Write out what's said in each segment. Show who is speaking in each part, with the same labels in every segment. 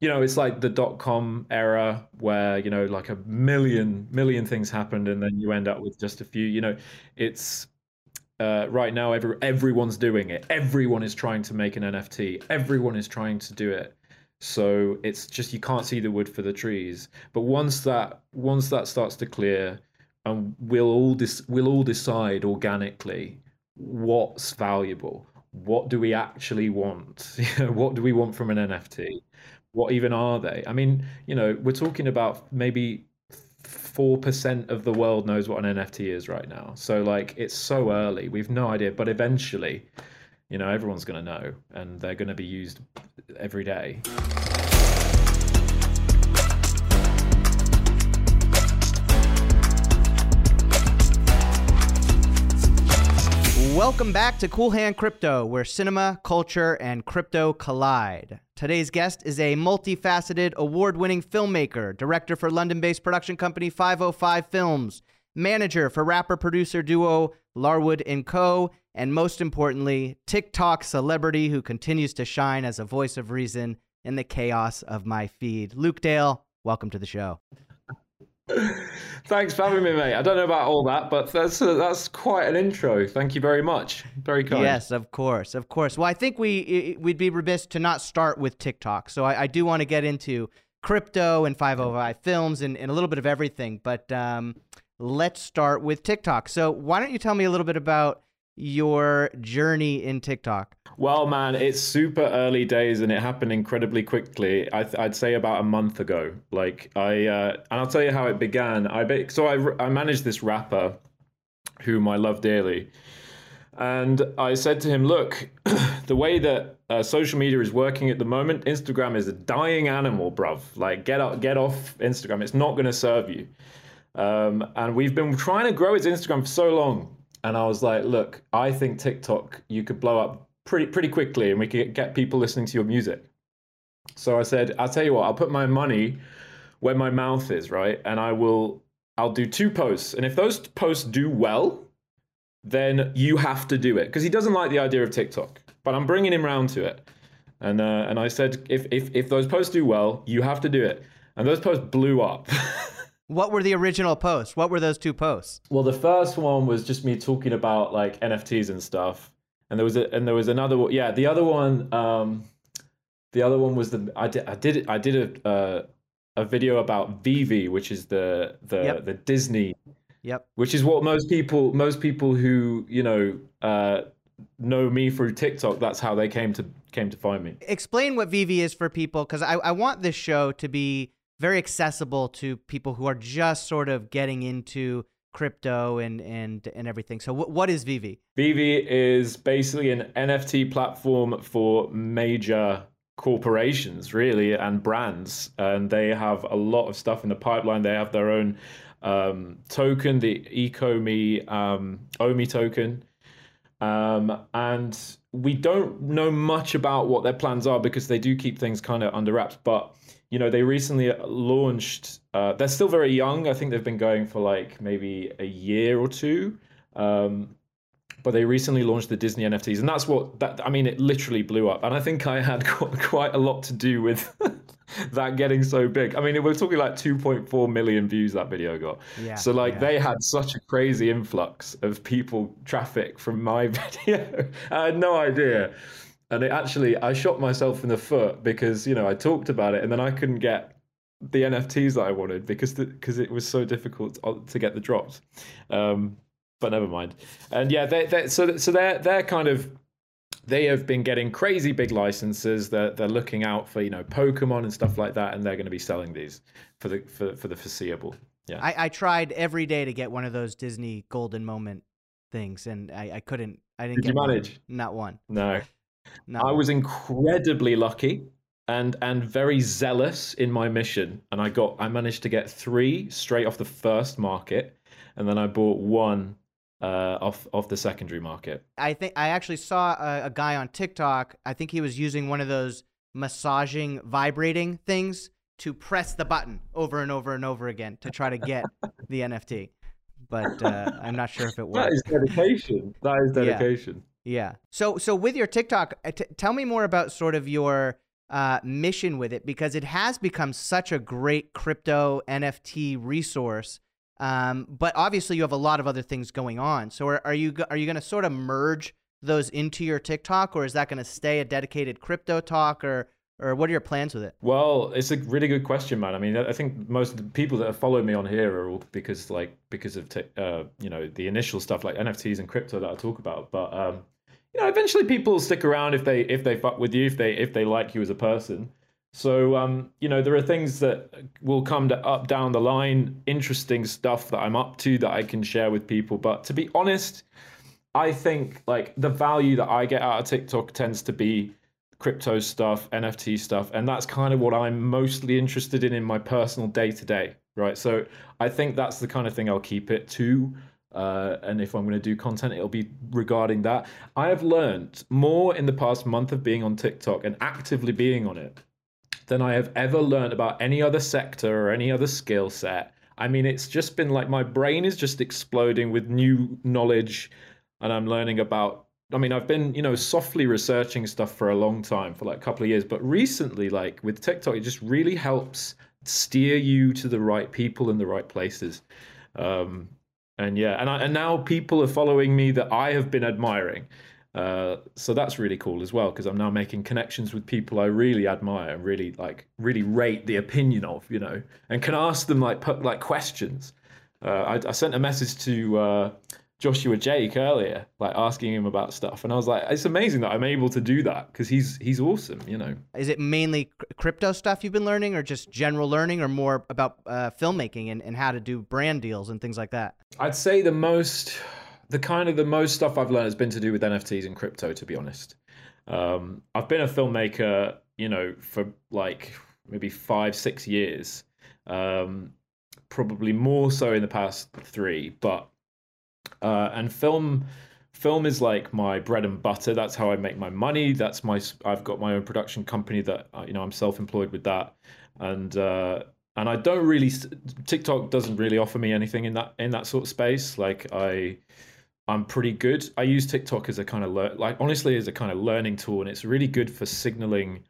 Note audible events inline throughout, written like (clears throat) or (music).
Speaker 1: you know, it's like the dot com era where, you know, like a million, million things happened and then you end up with just a few, you know, it's uh, right now every, everyone's doing it. Everyone is trying to make an NFT. Everyone is trying to do it. So it's just you can't see the wood for the trees. But once that once that starts to clear, and we'll all dis- we'll all decide organically what's valuable. What do we actually want? (laughs) what do we want from an NFT? What even are they? I mean, you know, we're talking about maybe four percent of the world knows what an NFT is right now. So like, it's so early. We've no idea, but eventually, you know, everyone's going to know, and they're going to be used every day.
Speaker 2: Welcome back to Cool Hand Crypto, where cinema, culture, and crypto collide. Today's guest is a multifaceted, award winning filmmaker, director for London based production company 505 Films, manager for rapper producer duo Larwood & Koh, and most importantly, TikTok celebrity who continues to shine as a voice of reason in the chaos of my feed. Luke Dale, welcome to the show.
Speaker 1: Thanks for having me, mate. I don't know about all that, but that's uh, that's quite an intro. Thank you very much. Very kind.
Speaker 2: Yes, of course, of course. Well, I think we we'd be remiss to not start with TikTok. So I, I do want to get into crypto and 505 films and, and a little bit of everything. But um, let's start with TikTok. So why don't you tell me a little bit about your journey in TikTok?
Speaker 1: Well, man, it's super early days and it happened incredibly quickly. I would say about a month ago. Like I, uh, and I'll tell you how it began. I so I I managed this rapper, whom I love dearly, and I said to him, "Look, (clears throat) the way that uh, social media is working at the moment, Instagram is a dying animal, bruv. Like get up, get off Instagram. It's not going to serve you." Um, and we've been trying to grow his Instagram for so long. And I was like, look, I think TikTok, you could blow up pretty pretty quickly, and we could get people listening to your music. So I said, I'll tell you what, I'll put my money where my mouth is, right? And I will, I'll do two posts, and if those posts do well, then you have to do it because he doesn't like the idea of TikTok. But I'm bringing him round to it, and uh, and I said, if if if those posts do well, you have to do it, and those posts blew up. (laughs)
Speaker 2: What were the original posts? What were those two posts?
Speaker 1: Well, the first one was just me talking about like NFTs and stuff, and there was a and there was another one. Yeah, the other one, um, the other one was the I did I did I did a uh, a video about VeVe, which is the the yep. the Disney.
Speaker 2: Yep.
Speaker 1: Which is what most people most people who you know uh, know me through TikTok. That's how they came to came to find me.
Speaker 2: Explain what VeVe is for people, because I I want this show to be very accessible to people who are just sort of getting into crypto and and and everything. So what what is VeVe?
Speaker 1: VeVe is basically an NFT platform for major corporations really and brands and they have a lot of stuff in the pipeline they have their own um, token the ecomi um, omi token um, and we don't know much about what their plans are because they do keep things kind of under wraps but you know, they recently launched. Uh, they're still very young. I think they've been going for like maybe a year or two. Um, but they recently launched the Disney NFTs, and that's what that. I mean, it literally blew up, and I think I had (laughs) quite a lot to do with (laughs) that getting so big. I mean, we're talking like 2.4 million views that video got. Yeah, so like yeah. they had such a crazy influx of people traffic from my (laughs) video. I had no idea and it actually I shot myself in the foot because you know I talked about it and then I couldn't get the NFTs that I wanted because because it was so difficult to get the drops. Um, but never mind. And yeah, they they so so they're they're kind of they have been getting crazy big licenses. They're they're looking out for you know Pokemon and stuff like that, and they're going to be selling these for the for for the foreseeable. Yeah,
Speaker 2: I, I tried every day to get one of those Disney Golden Moment things, and I, I couldn't. I didn't.
Speaker 1: Did you manage?
Speaker 2: One. Not one.
Speaker 1: No. No. I was incredibly lucky and and very zealous in my mission, and I got I managed to get three straight off the first market, and then I bought one uh, off off the secondary market.
Speaker 2: I think I actually saw a, a guy on TikTok. I think he was using one of those massaging, vibrating things to press the button over and over and over again to try to get the NFT. But uh, I'm not sure if it worked.
Speaker 1: That is dedication. That is (laughs) dedication.
Speaker 2: Yeah. So so with your TikTok, uh, t- tell me more about sort of your uh, mission with it because it has become such a great crypto NFT resource. Um, but obviously, you have a lot of other things going on. So, are, are you are you going to sort of merge those into your TikTok, or is that going to stay a dedicated crypto talk, or or what are your plans with it?
Speaker 1: Well, it's a really good question, man. I mean, I think most of the people that have followed me on here are all because like because of uh, you know the initial stuff like NFTs and crypto that I talk about. But um, you know, eventually people stick around if they if they fuck with you, if they if they like you as a person. So um, you know, there are things that will come to, up down the line, interesting stuff that I'm up to that I can share with people. But to be honest, I think like the value that I get out of TikTok tends to be crypto stuff, NFT stuff, and that's kind of what I'm mostly interested in in my personal day to day, right? So I think that's the kind of thing I'll keep it to. Uh, and if I'm going to do content, it'll be regarding that. I have learned more in the past month of being on TikTok and actively being on it than I have ever learned about any other sector or any other skill set. I mean, it's just been like my brain is just exploding with new knowledge, and I'm learning about. I mean, I've been, you know, softly researching stuff for a long time, for like a couple of years, but recently, like with TikTok, it just really helps steer you to the right people in the right places. Um, and yeah, and I, and now people are following me that I have been admiring. Uh, so that's really cool as well because I'm now making connections with people I really admire and really like really rate the opinion of, you know, and can ask them like put like questions. Uh, I, I, sent a message to uh, Joshua Jake earlier, like asking him about stuff, and I was like, it's amazing that I'm able to do that because he's he's awesome, you know.
Speaker 2: Is it mainly crypto stuff you've been learning, or just general learning, or more about uh, filmmaking and, and how to do brand deals and things like that?
Speaker 1: I'd say the most, the kind of the most stuff I've learned has been to do with NFTs and crypto. To be honest, um, I've been a filmmaker, you know, for like maybe five six years. Um, probably more so in the past three, but uh, and film film is like my bread and butter. That's how i make my money. That's my i've got my own production company that uh, you know i'm self-employed with that. And uh, and i don't really tiktok doesn't really offer me anything in that in that sort of space. Like i i'm pretty good. I use tiktok as a kind of le- like honestly as a kind of learning tool and it's really good for signaling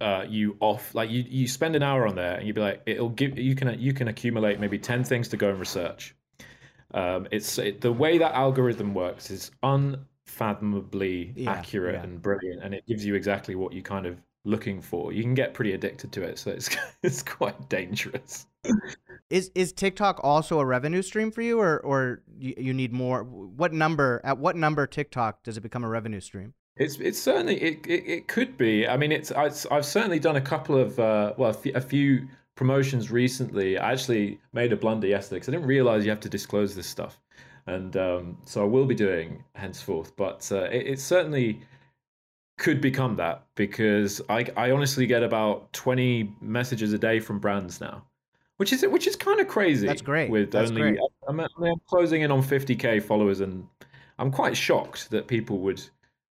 Speaker 1: uh, you off like you you spend an hour on there and you'd be like it'll give you can you can accumulate maybe 10 things to go and research um, it's it, the way that algorithm works is unfathomably yeah, accurate yeah. and brilliant, and it gives you exactly what you kind of looking for. You can get pretty addicted to it, so it's (laughs) it's quite dangerous.
Speaker 2: Is is TikTok also a revenue stream for you, or or you, you need more? What number at what number TikTok does it become a revenue stream?
Speaker 1: It's it's certainly it, it, it could be. I mean, it's, it's I've certainly done a couple of uh, well a few promotions recently, I actually made a blunder yesterday because I didn't realize you have to disclose this stuff, and um, so I will be doing henceforth. But uh, it, it, certainly could become that because I, I honestly get about twenty messages a day from brands now, which is which is kind of crazy.
Speaker 2: That's great.
Speaker 1: With
Speaker 2: That's
Speaker 1: only
Speaker 2: great.
Speaker 1: I'm, I'm closing in on fifty k followers, and I'm quite shocked that people would.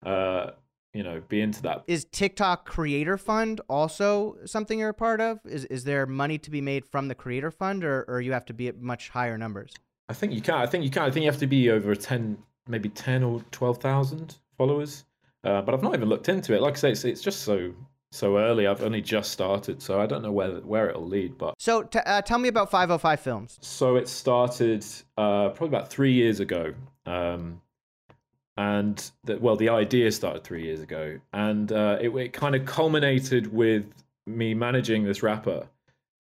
Speaker 1: Uh, you know be into that.
Speaker 2: Is tiktok creator fund also something you're a part of? Is is there money to be made from the creator fund or, or you have to be at much higher numbers?
Speaker 1: I think you can i think you can i think you have to be over 10 maybe 10 or 12000 followers. Uh, but i've not even looked into it. Like i say it's, it's just so so early. I've only just started so i don't know where where it'll lead but
Speaker 2: so t- uh, tell me about 505 films.
Speaker 1: So it started uh, probably about three years ago. Um, and that well the idea started three years ago. And uh, it, it kind of culminated with me managing this rapper.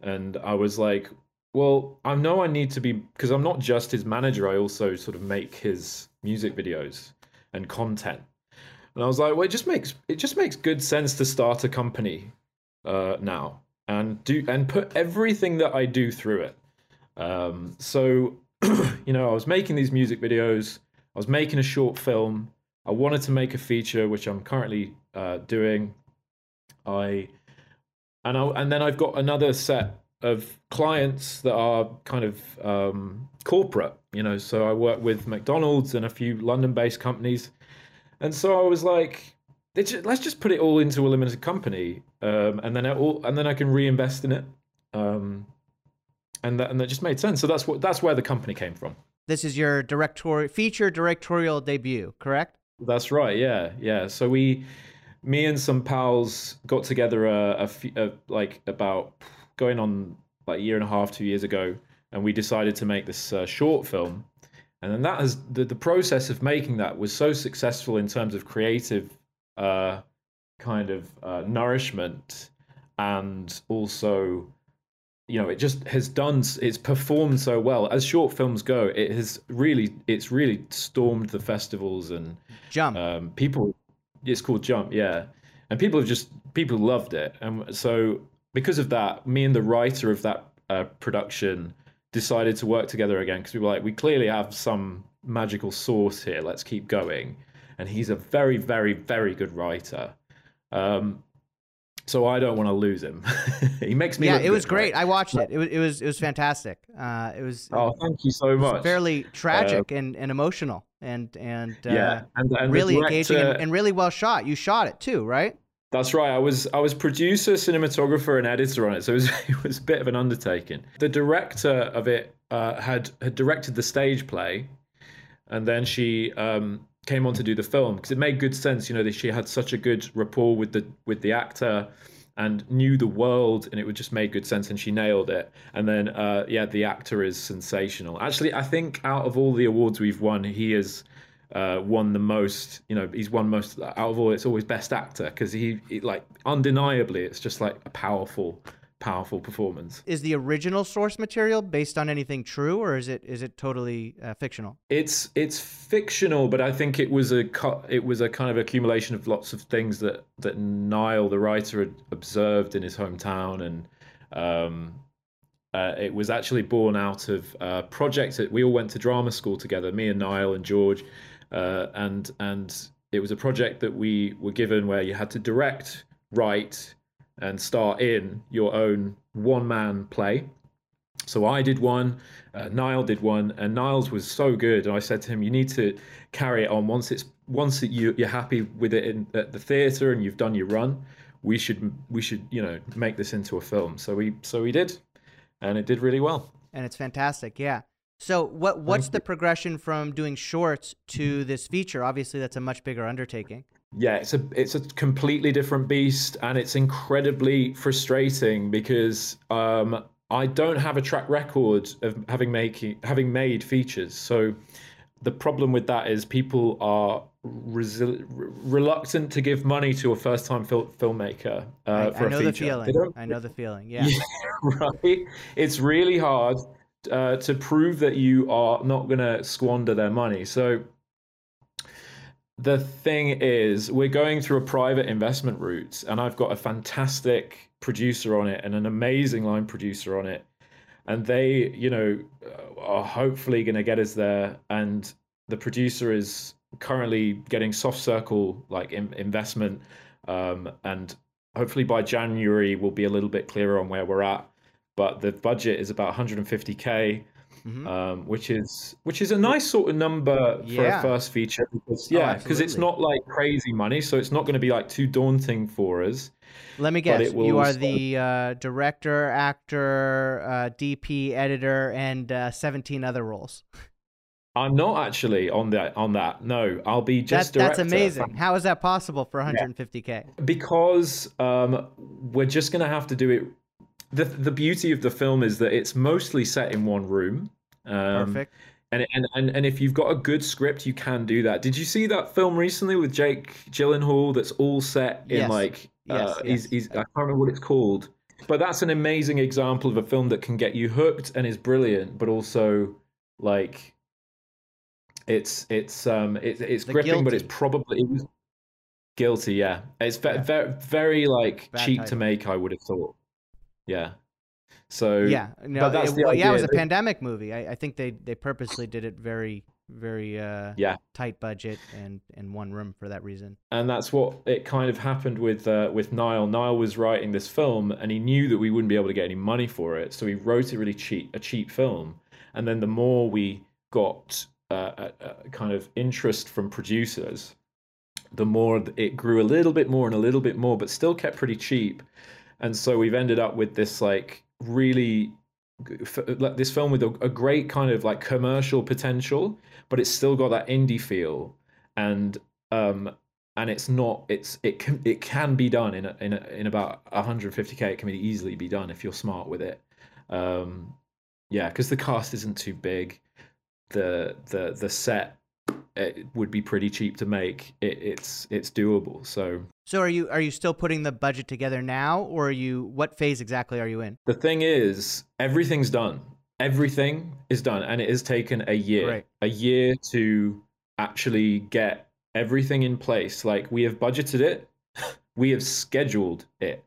Speaker 1: And i was like well i know i need to be because i'm not just his manager i also sort of make his music videos and content. And i was like well it just makes it just makes good sense to start a company uh, now and do and put everything that i do through it. Um, so (clears throat) you know i was making these music videos I was making a short film. I wanted to make a feature, which I'm currently uh, doing. I and I, and then I've got another set of clients that are kind of um, corporate, you know. So I work with McDonald's and a few London-based companies, and so I was like, let's just put it all into a limited company, um, and then it all, and then I can reinvest in it, um, and that and that just made sense. So that's what that's where the company came from.
Speaker 2: This is your directorial feature directorial debut, correct?
Speaker 1: That's right. Yeah, yeah. So we me and some pals got together a, a, a like about going on like a year and a half, two years ago, and we decided to make this uh, short film. And then that has the, the process of making that was so successful in terms of creative uh, kind of uh, nourishment and also you know it just has done it's performed so well. As short films go it has really it's really stormed the festivals and
Speaker 2: jump.
Speaker 1: um, people it's called jump yeah. And people have just people loved it. And so because of that me and the writer of that uh, production decided to work together again because we were like we clearly have some magical source here let's keep going. And he's a very very very good writer. Um, so I don't want to lose him. (laughs) he makes me.
Speaker 2: Yeah, it was
Speaker 1: good,
Speaker 2: great.
Speaker 1: right?
Speaker 2: I watched it. It was it was it was fantastic. Uh, it was.
Speaker 1: Oh, thank you so much.
Speaker 2: Fairly tragic uh, and, and emotional and and uh,
Speaker 1: yeah, and, and
Speaker 2: really
Speaker 1: director,
Speaker 2: engaging and, and, really well shot. You shot it too, right?
Speaker 1: That's right. I was I was producer, cinematographer, and editor on it, so it was (laughs) it was a bit of an undertaking. The director of it uh, had had directed the stage play, and then she um, came on to do the film because it made good sense. You know, that she had such a good rapport with the with the actor and knew the world, and it would just made good sense, and she nailed it. And then, uh, yeah, the actor is sensational. Actually, I think out of all the awards we've won, he has uh, won the most. You know, he's won most out of all. It's always best actor because he, he, like, undeniably, it's just like a powerful powerful performance.
Speaker 2: Is the original source material based on anything true, or is it is it totally uh, fictional?
Speaker 1: It's it's fictional, but I think it was a it was a kind of accumulation of lots of things that that Niall, the writer, had observed in his hometown, and um, uh, it was actually born out of a project that we all went to drama school together, me and Niall and George, uh, and and it was a project that we were given where you had to direct, write, and start in your own one man play. So I did one, uh, Niall did one, and Niall's was so good. And I said to him, "You need to carry it on once it's once you, you're happy with it in, at the theatre and you've done your run. We should we should you know make this into a film." So we so we did, and it did really well.
Speaker 2: And it's fantastic, yeah. So what what's the progression from doing shorts to this feature? Obviously, that's a much bigger undertaking
Speaker 1: yeah it's a it's a completely different beast and it's incredibly frustrating because um, I don't have a track record of having making having made features. So the problem with that is people are resi- reluctant to give money to a first time fil- filmmaker uh,
Speaker 2: I,
Speaker 1: for
Speaker 2: I know
Speaker 1: a
Speaker 2: the feeling. I know the feeling yeah, yeah (laughs)
Speaker 1: right? It's really hard uh, to prove that you are not going to squander their money. So the thing is, we're going through a private investment route, and I've got a fantastic producer on it and an amazing line producer on it. And they, you know, are hopefully going to get us there. And the producer is currently getting soft circle like in- investment. Um, and hopefully by January, we'll be a little bit clearer on where we're at. But the budget is about 150K mm-hmm. um, which is which is a nice sort of number for yeah. a first feature because oh, yeah, because oh, it's not like crazy money, so it's not going to be like too daunting for us.
Speaker 2: Let me guess. You are the uh, director, actor, uh, DP, editor, and uh, seventeen other roles.
Speaker 1: I'm not actually on that. On that, no. I'll be just.
Speaker 2: That, that's amazing. How is that possible for 150k? Yeah.
Speaker 1: Because um, we're just going to have to do it the the beauty of the film is that it's mostly set in one room. Um, Perfect. And, and and and if you've got a good script, you can do that. Did you see that film recently with Jake Gyllenhaal? That's all set in yes. like yes, uh, yes. He's, he's, I can't remember what it's called, but that's an amazing example of a film that can get you hooked and is brilliant, but also like it's it's um it's it's gripping, guilty. but it's probably it was guilty. Yeah, it's ve- yeah. very very like Bad cheap title. to make. I would have thought. Yeah. So
Speaker 2: yeah, no, it, well, yeah, it was a pandemic movie. I, I, think they they purposely did it very very uh,
Speaker 1: yeah
Speaker 2: tight budget and in one room for that reason.
Speaker 1: And that's what it kind of happened with uh, with Niall. Niall was writing this film, and he knew that we wouldn't be able to get any money for it, so he wrote a really cheap a cheap film. And then the more we got uh, a, a kind of interest from producers, the more it grew a little bit more and a little bit more, but still kept pretty cheap and so we've ended up with this like really this film with a, a, great kind of like commercial potential but it's still got that indie feel. And um and it's not it's it can it can be done in a, in a, in about 150k it can easily be done if you're smart with it. Um yeah because the cast isn't too big. The the the set it would be pretty cheap to make. It, it's it's doable. So
Speaker 2: so are you are you still putting the budget together now or are you what phase exactly are you in?
Speaker 1: The thing is everything's done. Everything is done and it has taken a year.
Speaker 2: Right.
Speaker 1: a year to actually get everything in place. Like we have budgeted it, (laughs) we have scheduled it,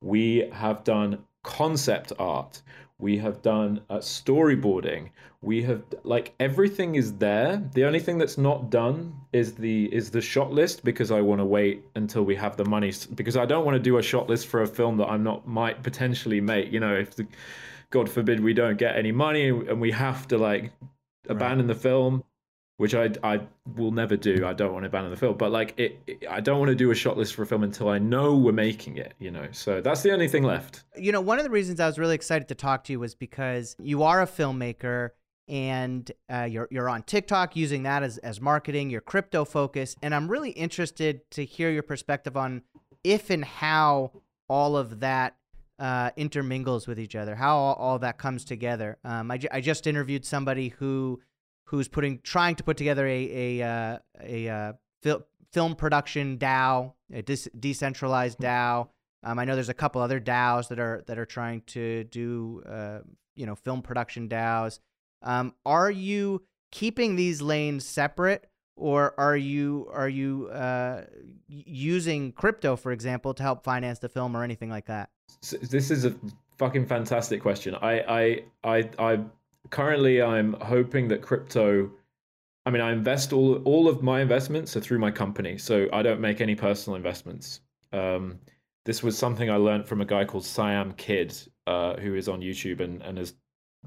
Speaker 1: we have done concept art, we have done uh, storyboarding, we have like everything is there. The only thing that's not done is the is the shot list because I want to wait until we have the money because I don't want to do a shot list for a film that I'm not might potentially make. You know, if the God forbid we don't get any money and we have to like abandon right. the film which I I will never do. I don't want to abandon the film, but like it, it, I don't want to do a shot list for a film until I know we're making it. You know, so that's the only thing left.
Speaker 2: You know, one of the reasons I was really excited to talk to you was because you are a filmmaker and uh, you're you're on TikTok using that as as marketing. You're crypto focused, and I'm really interested to hear your perspective on if and how all of that uh, intermingles with each other, how all, all that comes together. Um, I, I just interviewed somebody who who's putting trying to put together a a uh, a uh, fil- film production DAO, a dis- decentralized hmm. DAO. Um, I know there's a couple other DAOs that are that are trying to do uh, you know film production DAOs. Um, are you keeping these lanes separate, or are you are you uh, using crypto, for example, to help finance the film or anything like that?
Speaker 1: This is a fucking fantastic question. I I I I currently I'm hoping that crypto I mean I invest all all of my investments are through my company, so I don't make any personal investments. Um, this was something I learned from a guy called Siam Kidd, uh, who is on YouTube and and has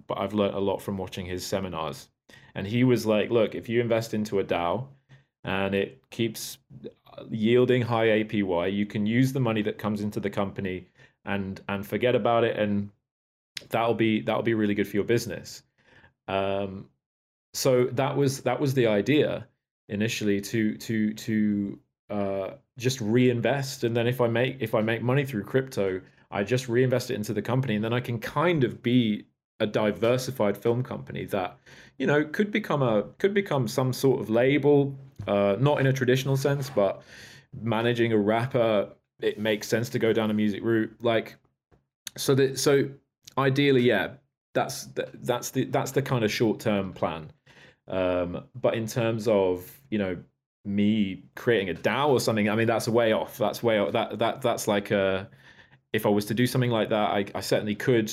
Speaker 1: but I've learned a lot from watching his seminars. And he was like, look, if you invest into a DAO and it keeps yielding high APY, you can use the money that comes into the company and and forget about it and that'll be that'll be really good for your business. Um, so that was that was the idea initially to to to uh, just reinvest, and then if I make if I make money through crypto, I just reinvest it into the company, and then I can kind of be a diversified film company that you know could become a could become some sort of label, uh, not in a traditional sense, but managing a rapper. It makes sense to go down a music route, like so that so ideally, yeah, that's that's the that's the kind of short term plan. Um, but in terms of you know me creating a DAO or something, I mean that's a way off. That's way off. That that that's like a if I was to do something like that, I, I certainly could.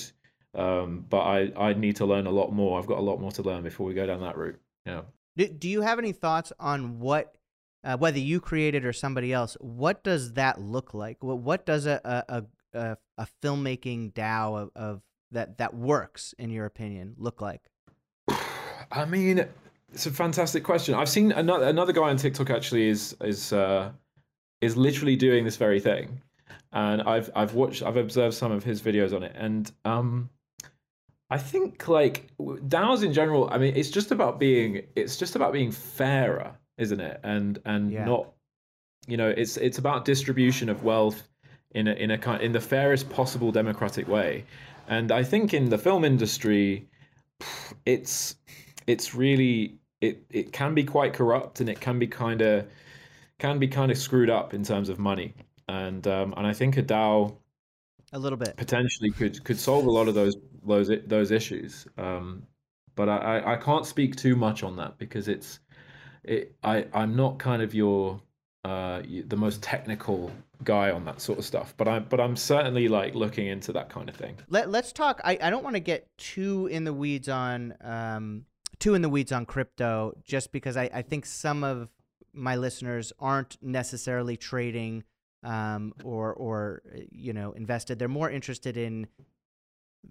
Speaker 1: Um, but I I need to learn a lot more. I've got a lot more to learn before we go down that route. Yeah.
Speaker 2: Do, do you have any thoughts on what uh, whether you created or somebody else, what does that look like? What, what does a, a, a, a filmmaking DAO of, of that that works in your opinion look like? (sighs)
Speaker 1: I mean, it's a fantastic question. I've seen another another guy on TikTok actually is is uh, is literally doing this very thing, and I've I've watched I've observed some of his videos on it, and um, I think like DAOs in general. I mean, it's just about being it's just about being fairer, isn't it? And and yeah. not, you know, it's it's about distribution of wealth in a in a kind in the fairest possible democratic way. And I think in the film industry, it's it's really it it can be quite corrupt and it can be kind of can be kind of screwed up in terms of money. And um, and I think a DAO
Speaker 2: a little bit
Speaker 1: potentially could could solve a lot of those those those issues. Um, but I, I can't speak too much on that because it's it I I'm not kind of your uh, the most technical guy on that sort of stuff but i'm but i'm certainly like looking into that kind of thing.
Speaker 2: Let, let's talk i, I don't want to get too in the weeds on um too in the weeds on crypto just because i, I think some of my listeners aren't necessarily trading um or or you know invested. They're more interested in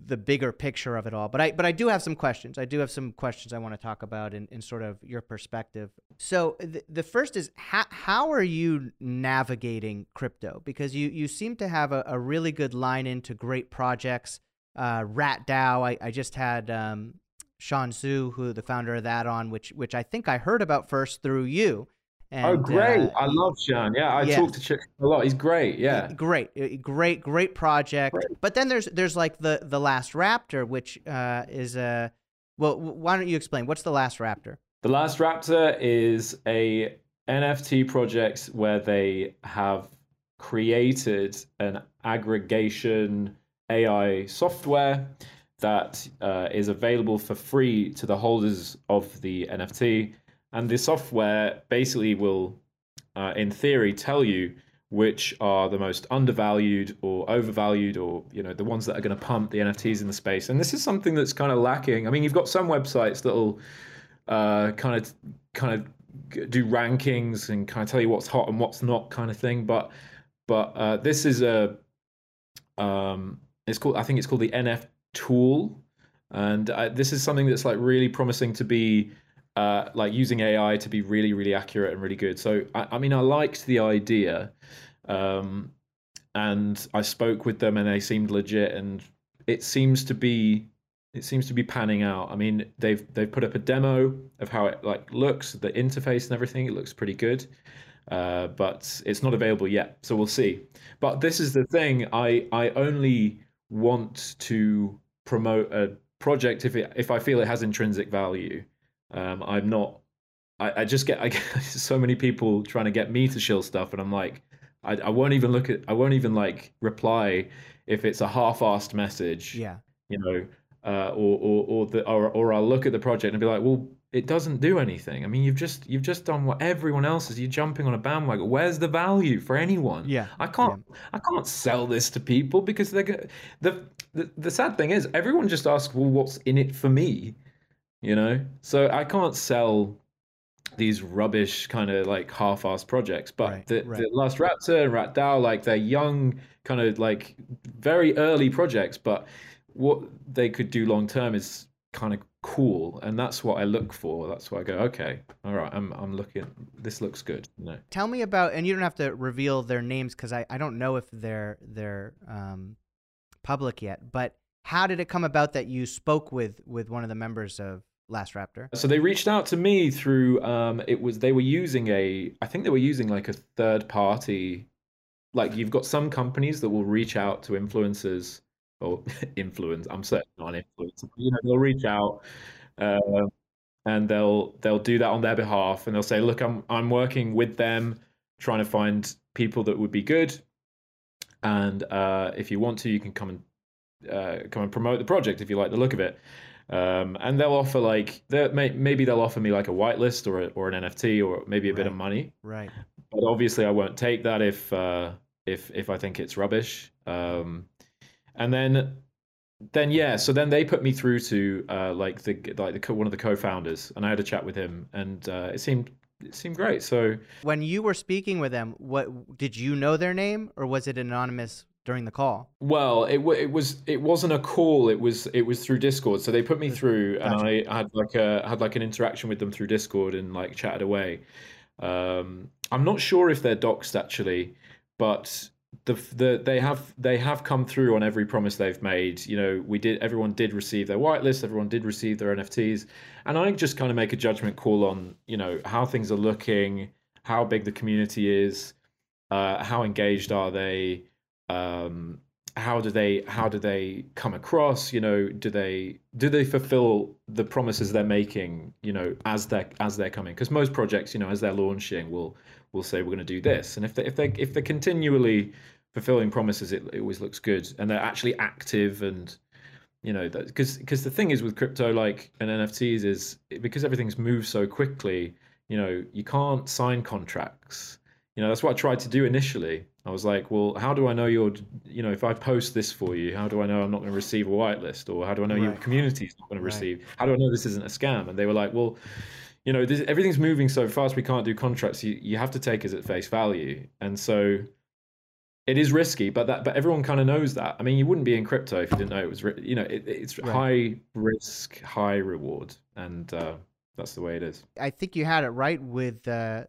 Speaker 2: the bigger picture of it all. But I but I do have some questions. I do have some questions I want to talk about in, in sort of your perspective. So the, the first is how how are you navigating crypto? Because you you seem to have a, a really good line into great projects. Uh, Rat DAO. I, I just had um, Sean Zhu, who the founder of that, on which which I think I heard about first through you.
Speaker 1: And, oh, great! Uh, I love Sean. Yeah, I talk to Chick a lot. He's great. Yeah,
Speaker 2: great, great, great project. Great. But then there's there's like the the Last Raptor, which uh, is a well. Why don't you explain? What's the Last Raptor?
Speaker 1: The Last Raptor is a NFT project where they have created an aggregation AI software that uh, is available for free to the holders of the NFT and the software basically will, uh, in theory, tell you which are the most undervalued or overvalued or you know the ones that are going to pump the nfts in the space. And this is something that's kind of lacking. I mean you've got some websites that'll uh, kind of kind of do rankings and kind of tell you what's hot and what's not kind of thing but but uh, this is a um, it's called i think it's called the nf tool. And uh, this is something that's like really promising to be uh, like using AI to be really, really accurate and really good. So, I, I mean, I liked the idea, um, and I spoke with them, and they seemed legit, and it seems to be it seems to be panning out. I mean, they've they've put up a demo of how it like looks, the interface and everything. It looks pretty good, uh, but it's not available yet. So we'll see. But this is the thing. I I only want to promote a project if it if I feel it has intrinsic value. Um, I'm not. I, I just get I get (laughs) so many people trying to get me to shill stuff, and I'm like, I, I won't even look at. I won't even like reply if it's a half-assed message.
Speaker 2: Yeah.
Speaker 1: You know, uh, or or or the or or I'll look at the project and be like, well, it doesn't do anything. I mean, you've just you've just done what everyone else is. You're jumping on a bandwagon. Where's the value for anyone?
Speaker 2: Yeah,
Speaker 1: I can't
Speaker 2: yeah.
Speaker 1: I can't sell this to people because they're the, the the sad thing is everyone just asks, well, what's in it for me? You know so i can't sell these rubbish kind of like half-assed projects but right, the, right. the last raptor and rat dao like they're young kind of like very early projects but what they could do long term is kind of cool and that's what i look for that's why i go okay all right i'm, I'm looking this looks good know?
Speaker 2: tell me about and you don't have to reveal their names because I, I don't know if they're they're um, public yet but how did it come about that you spoke with with one of the members of Last Raptor?
Speaker 1: So they reached out to me through um it was they were using a I think they were using like a third party like you've got some companies that will reach out to influencers or (laughs) influence I'm certain not an influencer you know they'll reach out uh, and they'll they'll do that on their behalf and they'll say look I'm I'm working with them trying to find people that would be good and uh, if you want to you can come and uh, come and promote the project if you like the look of it um, and they'll offer like they may, maybe they'll offer me like a whitelist or a, or an NFT or maybe a
Speaker 2: right.
Speaker 1: bit of money.
Speaker 2: Right.
Speaker 1: But obviously, I won't take that if uh, if if I think it's rubbish. Um, and then then yeah, so then they put me through to uh, like the like the co- one of the co-founders, and I had a chat with him, and uh, it seemed it seemed great. So
Speaker 2: when you were speaking with them, what did you know their name, or was it anonymous during the call?
Speaker 1: Well, it it was it wasn't a call. It was it was through Discord. So they put me through, gotcha. and I had like a had like an interaction with them through Discord and like chatted away. Um, I'm not sure if they're doxed actually, but the the they have they have come through on every promise they've made. You know, we did everyone did receive their whitelist, everyone did receive their NFTs, and I just kind of make a judgment call on you know how things are looking, how big the community is, uh, how engaged are they um, how do they how do they come across you know do they do they fulfill the promises they're making you know as they're as they're coming? Because most projects you know as they're launching will will say we're going to do this. And if they if they if they're continually fulfilling promises it, it always looks good. And they're actually active and you know because because the thing is with crypto like and nfts is because everything's moved so quickly you know you can't sign contracts. You know that's what i tried to do initially i was like well how do i know you're you know if i post this for you how do i know i'm not going to receive a whitelist? Or how do i know right. your community is not going to receive? Right. how do i know this isn't a scam? And they were like well you know this, everything's moving so fast we can't do contracts. You, you have to take it at face value. And so it is risky but that but everyone kind of knows that. I mean you wouldn't be in crypto if you didn't know it was you know it, it's right. high risk high reward. And uh, that's the way it is.
Speaker 2: I think you had it right with uh,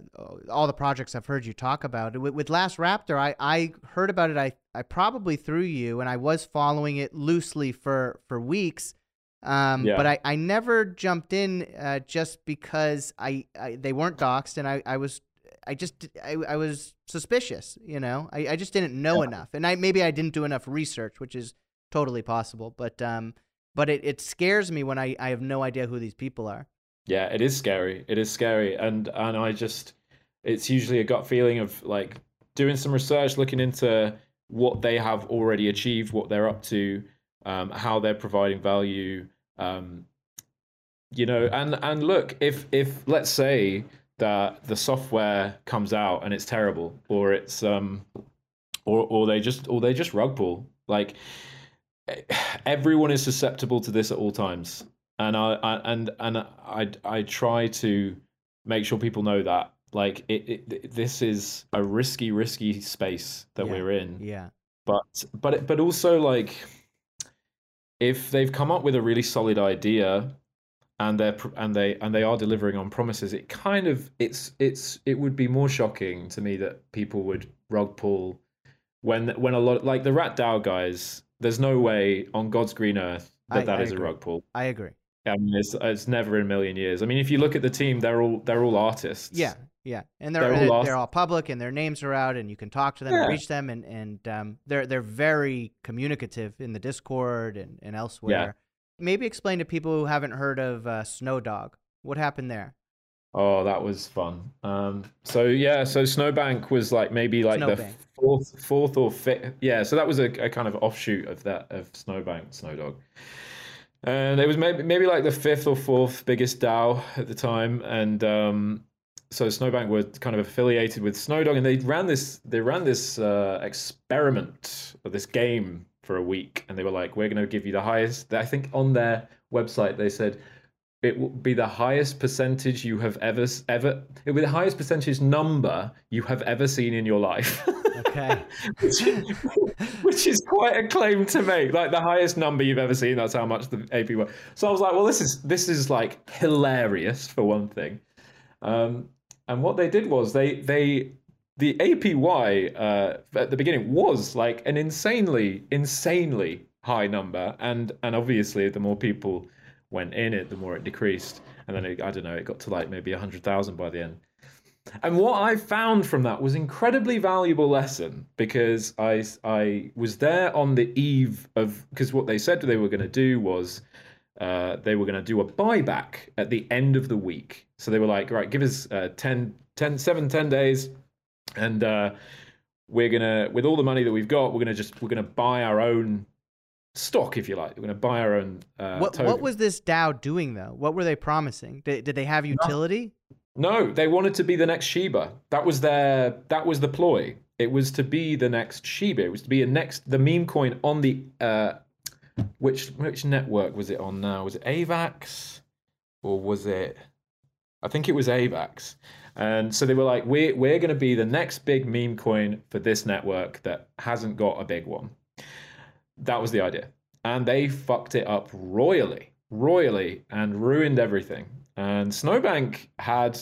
Speaker 2: all the projects I've heard you talk about. With, with, Last Raptor, I, I heard about it. I, I probably through you, and I was following it loosely for for weeks. Um, yeah. But I, I never jumped in uh, just because I, I they weren't doxxed, and I, I was I just I, I was suspicious. You know, I, I just didn't know yeah. enough, and I maybe I didn't do enough research, which is totally possible. But um, but it, it scares me when I, I have no idea who these people are.
Speaker 1: Yeah, it is scary. It is scary, and and I just it's usually a gut feeling of like doing some research, looking into what they have already achieved, what they're up to, um, how they're providing value. Um, you know, and and look, if if let's say that the software comes out and it's terrible, or it's um, or or they just or they just rug pull, like (sighs) everyone is susceptible to this at all times, and I, I and and I I try to make sure people know that like it, it this is a risky risky space that
Speaker 2: yeah.
Speaker 1: we're in
Speaker 2: yeah
Speaker 1: but but but also like if they've come up with a really solid idea and they're and they and they are delivering on promises it kind of it's it's it would be more shocking to me that people would rug pull when when a lot like the rat dao guys there's no way on god's green earth that I, that I is
Speaker 2: agree.
Speaker 1: a rug pull
Speaker 2: i agree
Speaker 1: I mean, it's, it's never in a million years. I mean, if you look at the team, they're all they're all artists.
Speaker 2: Yeah, yeah, and they're they're all, they're all, public, and their names are out, and you can talk to them, yeah. and reach them, and and um, they're they're very communicative in the Discord and, and elsewhere. Yeah. Maybe explain to people who haven't heard of uh, Snowdog what happened there.
Speaker 1: Oh, that was fun. Um, so yeah, so Snowbank was like maybe like Snowbank. the fourth, fourth or fifth. Yeah, so that was a, a, kind of offshoot of that of Snowbank, Snowdog, and it was maybe maybe like the fifth or fourth biggest DAO at the time, and um, so Snowbank were kind of affiliated with Snowdog, and they ran this they ran this uh, experiment or this game for a week, and they were like, "We're going to give you the highest." I think on their website they said it will be the highest percentage you have ever ever it will be the highest percentage number you have ever seen in your life.
Speaker 2: Okay. (laughs)
Speaker 1: which, which, is quite a claim to make. Like the highest number you've ever seen, that's how much the AP was. So I was like, well, this is this is like hilarious for one thing. Um, and what they did was they they the APY uh, at the beginning was like an insanely insanely high number, and and obviously the more people went in it, the more it decreased, and then it, I don't know, it got to like maybe a hundred thousand by the end. And what I found from that was incredibly valuable lesson because I I was there on the eve of because what they said they were going to do was uh, they were going to do a buyback at the end of the week. So they were like, right, give us uh, 10, 10, 7, 10 days, and uh, we're gonna, with all the money that we've got, we're gonna just, we're gonna buy our own stock, if you like. We're gonna buy our own. Uh,
Speaker 2: what. What was this DAO doing though? What were they promising? Did, did they have utility?
Speaker 1: No. no, they wanted to be the next Shiba. That was their, that was the ploy. It was to be the next Shiba. It was to be a next the meme coin on the uh, which which network was it on now? Was it AVAX or was it? I think it was AVAX. And so they were like, we're we're going to be the next big meme coin for this network that hasn't got a big one. That was the idea, and they fucked it up royally, royally, and ruined everything. And Snowbank had,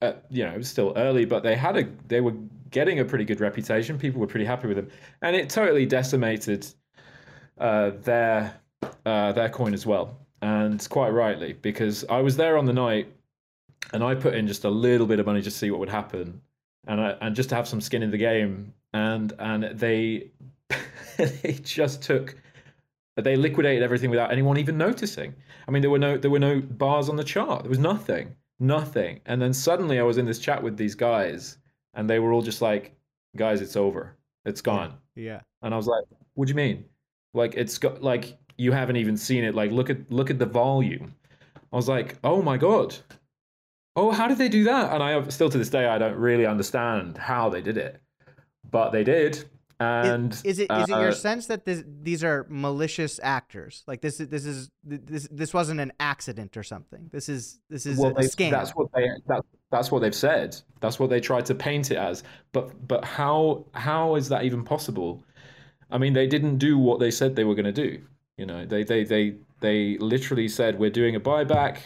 Speaker 1: uh, you know, it was still early, but they had a they were getting a pretty good reputation. People were pretty happy with them, and it totally decimated uh, their uh, their coin as well, and quite rightly because I was there on the night, and I put in just a little bit of money just to see what would happen, and I, and just to have some skin in the game, and and they (laughs) they just took they liquidated everything without anyone even noticing. I mean, there were no there were no bars on the chart. There was nothing, nothing. And then suddenly, I was in this chat with these guys, and they were all just like, "Guys, it's over. It's gone."
Speaker 2: Yeah.
Speaker 1: And I was like, "What do you mean?" Like it's got like you haven't even seen it. Like look at look at the volume. I was like, oh my god. Oh, how did they do that? And I still to this day I don't really understand how they did it, but they did. And
Speaker 2: is, is it uh, is it your sense that this, these are malicious actors? Like this this is this this wasn't an accident or something. This is this is well, a,
Speaker 1: they,
Speaker 2: scam.
Speaker 1: That's what they that, that's what they've said. That's what they tried to paint it as. But but how how is that even possible? I mean, they didn't do what they said they were going to do. You know, they they they they literally said we're doing a buyback.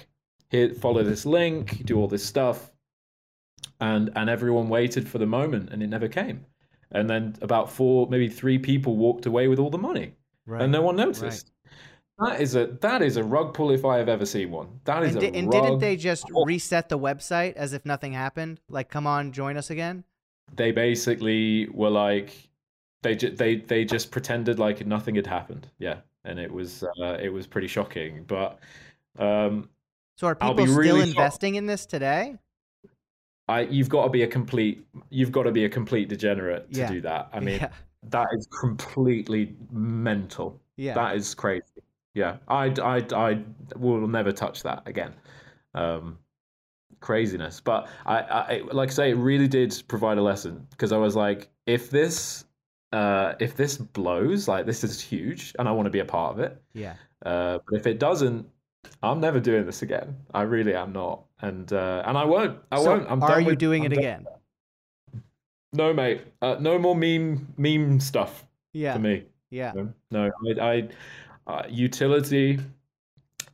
Speaker 1: Here, follow this link, do all this stuff, and and everyone waited for the moment, and it never came. And then about four, maybe three people walked away with all the money, right. and no one noticed. Right. That is a that is a rug pull if I have ever seen one. That is
Speaker 2: and,
Speaker 1: a
Speaker 2: di- and didn't they just
Speaker 1: pull.
Speaker 2: reset the website as if nothing happened? Like, come on, join us again.
Speaker 1: They basically were like they ju- they they just pretended like nothing had happened. Yeah, and it was uh, it was pretty shocking. But um,
Speaker 2: So are people still
Speaker 1: really shocked.
Speaker 2: investing in this today?
Speaker 1: I you've got to be a complete you've got to be a complete degenerate to
Speaker 2: Yeah.
Speaker 1: do that. I mean,
Speaker 2: yeah,
Speaker 1: that is completely mental.
Speaker 2: yeah.
Speaker 1: That is crazy. Yeah, I, I, I will never touch that again. Um, craziness. But I, I, like I say, it really did provide a lesson because I was like, if this, uh, if this blows, like this is huge, and I want to be a part of it.
Speaker 2: yeah.
Speaker 1: Uh, but if it doesn't, I'm never doing this again. I really am not, and uh, and I won't. I
Speaker 2: so
Speaker 1: won't. I'm
Speaker 2: are you
Speaker 1: with-
Speaker 2: doing
Speaker 1: I'm
Speaker 2: it again?
Speaker 1: No, mate. Uh, no more meme meme stuff
Speaker 2: Yeah,
Speaker 1: for me.
Speaker 2: yeah.
Speaker 1: No, no, I, I uh, utility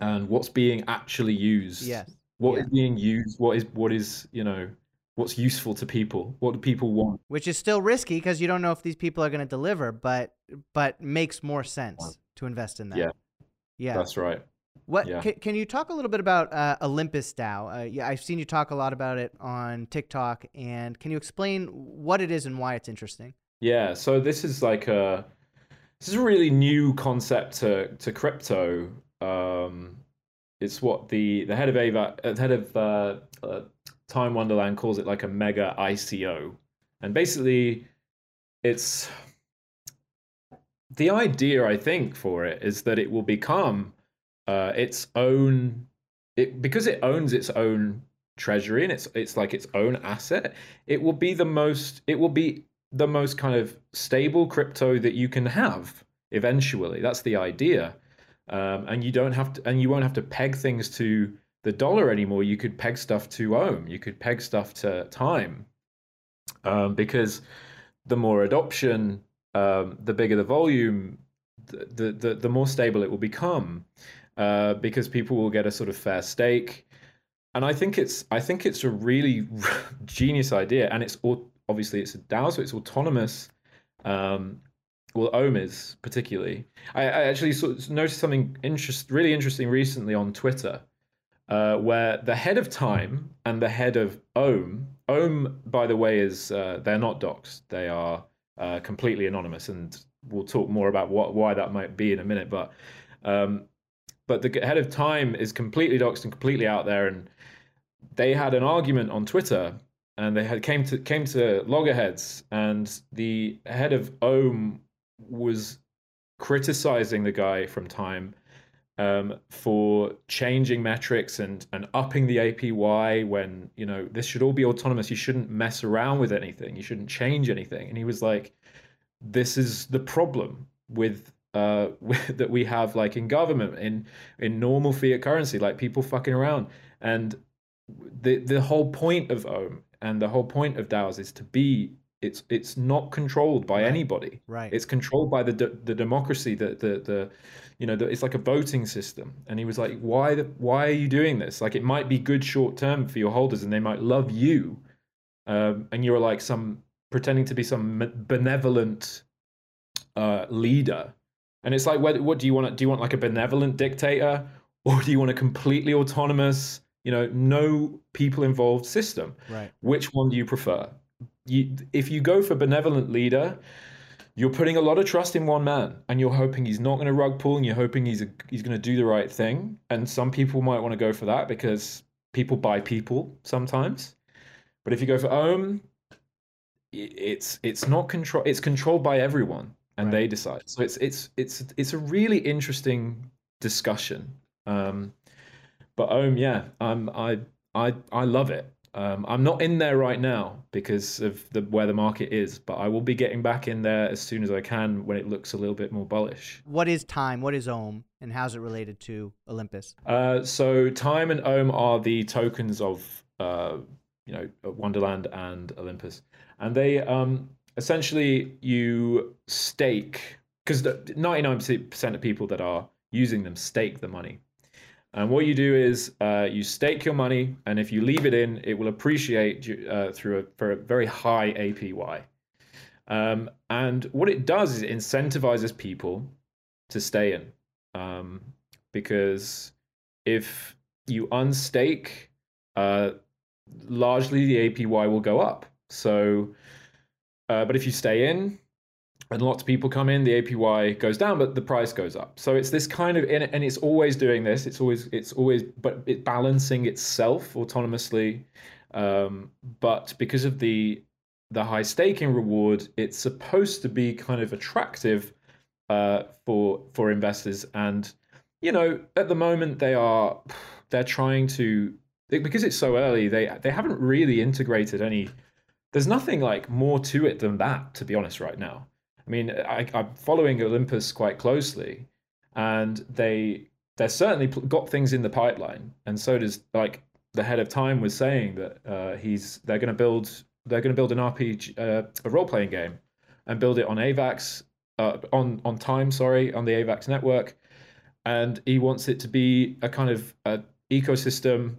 Speaker 1: and what's being actually used.
Speaker 2: Yes.
Speaker 1: What is
Speaker 2: yeah.
Speaker 1: being used? What is what is you know what's useful to people? What do people want?
Speaker 2: Which is still risky because you don't know if these people are going to deliver, but but makes more sense to invest in that.
Speaker 1: Yeah.
Speaker 2: Yeah.
Speaker 1: That's right.
Speaker 2: What
Speaker 1: Yeah.
Speaker 2: can, can you talk a little bit about uh, Olympus DAO? Uh, yeah, I've seen you talk a lot about it on TikTok, and can you explain what it is and why it's interesting?
Speaker 1: Yeah. So this is like a this is a really new concept to to crypto. Um, it's what the the head of Ava, uh, head of uh, uh, Time Wonderland calls it like a mega ICO, and basically, it's the idea I think for it is that it will become uh, its own it because it owns its own treasury and it's it's like its own asset. It will be the most it will be the most kind of stable crypto that you can have eventually. That's the idea. Um, and you don't have to, and you won't have to peg things to the dollar anymore. You could peg stuff to ohm. You could peg stuff to time, um, because the more adoption, um, the bigger the volume, the, the the the more stable it will become, uh, because people will get a sort of fair stake. And I think it's I think it's a really (laughs) genius idea, and it's au- obviously it's a DAO, so it's autonomous. Um, well, Ohm is particularly. I, I actually sort of noticed something interest, really interesting recently on Twitter, uh, where the head of Time and the head of Ohm. Ohm, by the way, is uh, they're not docs; They are uh, completely anonymous, and we'll talk more about what why that might be in a minute. But um, but the head of Time is completely doxed and completely out there, and they had an argument on Twitter, and they had came to came to loggerheads, and the head of Ohm was criticizing the guy from Time um, for changing metrics and and upping the APY when you know this should all be autonomous. You shouldn't mess around with anything. You shouldn't change anything. And he was like, "This is the problem with." Uh, (laughs) that we have like in government in in normal fiat currency like people fucking around. And the the whole point of ohm and the whole point of DAOs is to be it's it's not controlled by
Speaker 2: Right.
Speaker 1: anybody.
Speaker 2: Right.
Speaker 1: it's controlled by the de- the democracy that the the you know the, it's like a voting system. And he was like why the, why are you doing this? Like it might be good short term for your holders and they might love you. Um, and you're like some pretending to be some benevolent uh, leader and it's like what, what do you want do you want like a benevolent dictator or do you want a completely autonomous you know no people involved system?
Speaker 2: Right.
Speaker 1: which one do you prefer? You, if you go for benevolent leader you're putting a lot of trust in one man and you're hoping he's not going to rug pull and you're hoping he's a, he's going to do the right thing. And some people might want to go for that because people buy people sometimes. But if you go for um, ohm it's it's not control it's controlled by everyone and
Speaker 2: Right.
Speaker 1: they decide so it's it's it's it's a really interesting discussion um but ohm yeah i'm i i i love it um, I'm not in there right now because of the where the market is, but I will be getting back in there as soon as I can when it looks a little bit more bullish.
Speaker 2: What is time? What is Ohm? And how's it related to Olympus?
Speaker 1: Uh, so Time and Ohm are the tokens of uh, you know Wonderland and Olympus, and they um, essentially you stake because 99% of people that are using them stake the money. And what you do is uh, you stake your money, and if you leave it in, it will appreciate uh, through a, for a very high APY. Um, and what it does is it incentivizes people to stay in. um, because if you unstake, uh, largely the APY will go up. So, uh, but if you stay in, and lots of people come in, the APY goes down, but the price goes up. So it's this kind of, and it's always doing this. It's always, it's always, but it balancing itself autonomously. Um, but because of the the high staking reward, it's supposed to be kind of attractive uh, for for investors. And you know, at the moment, they are they're trying to because it's so early. They they haven't really integrated any. There's nothing like more to it than that, to be honest, right now. I mean, I, I'm following Olympus quite closely, and they they're certainly got things in the pipeline, and so does like the head of Time was saying that uh, he's they're going to build they're going to build an RPG uh, a role playing game, and build it on AVAX uh, on on Time sorry on the AVAX network, and he wants it to be a kind of a ecosystem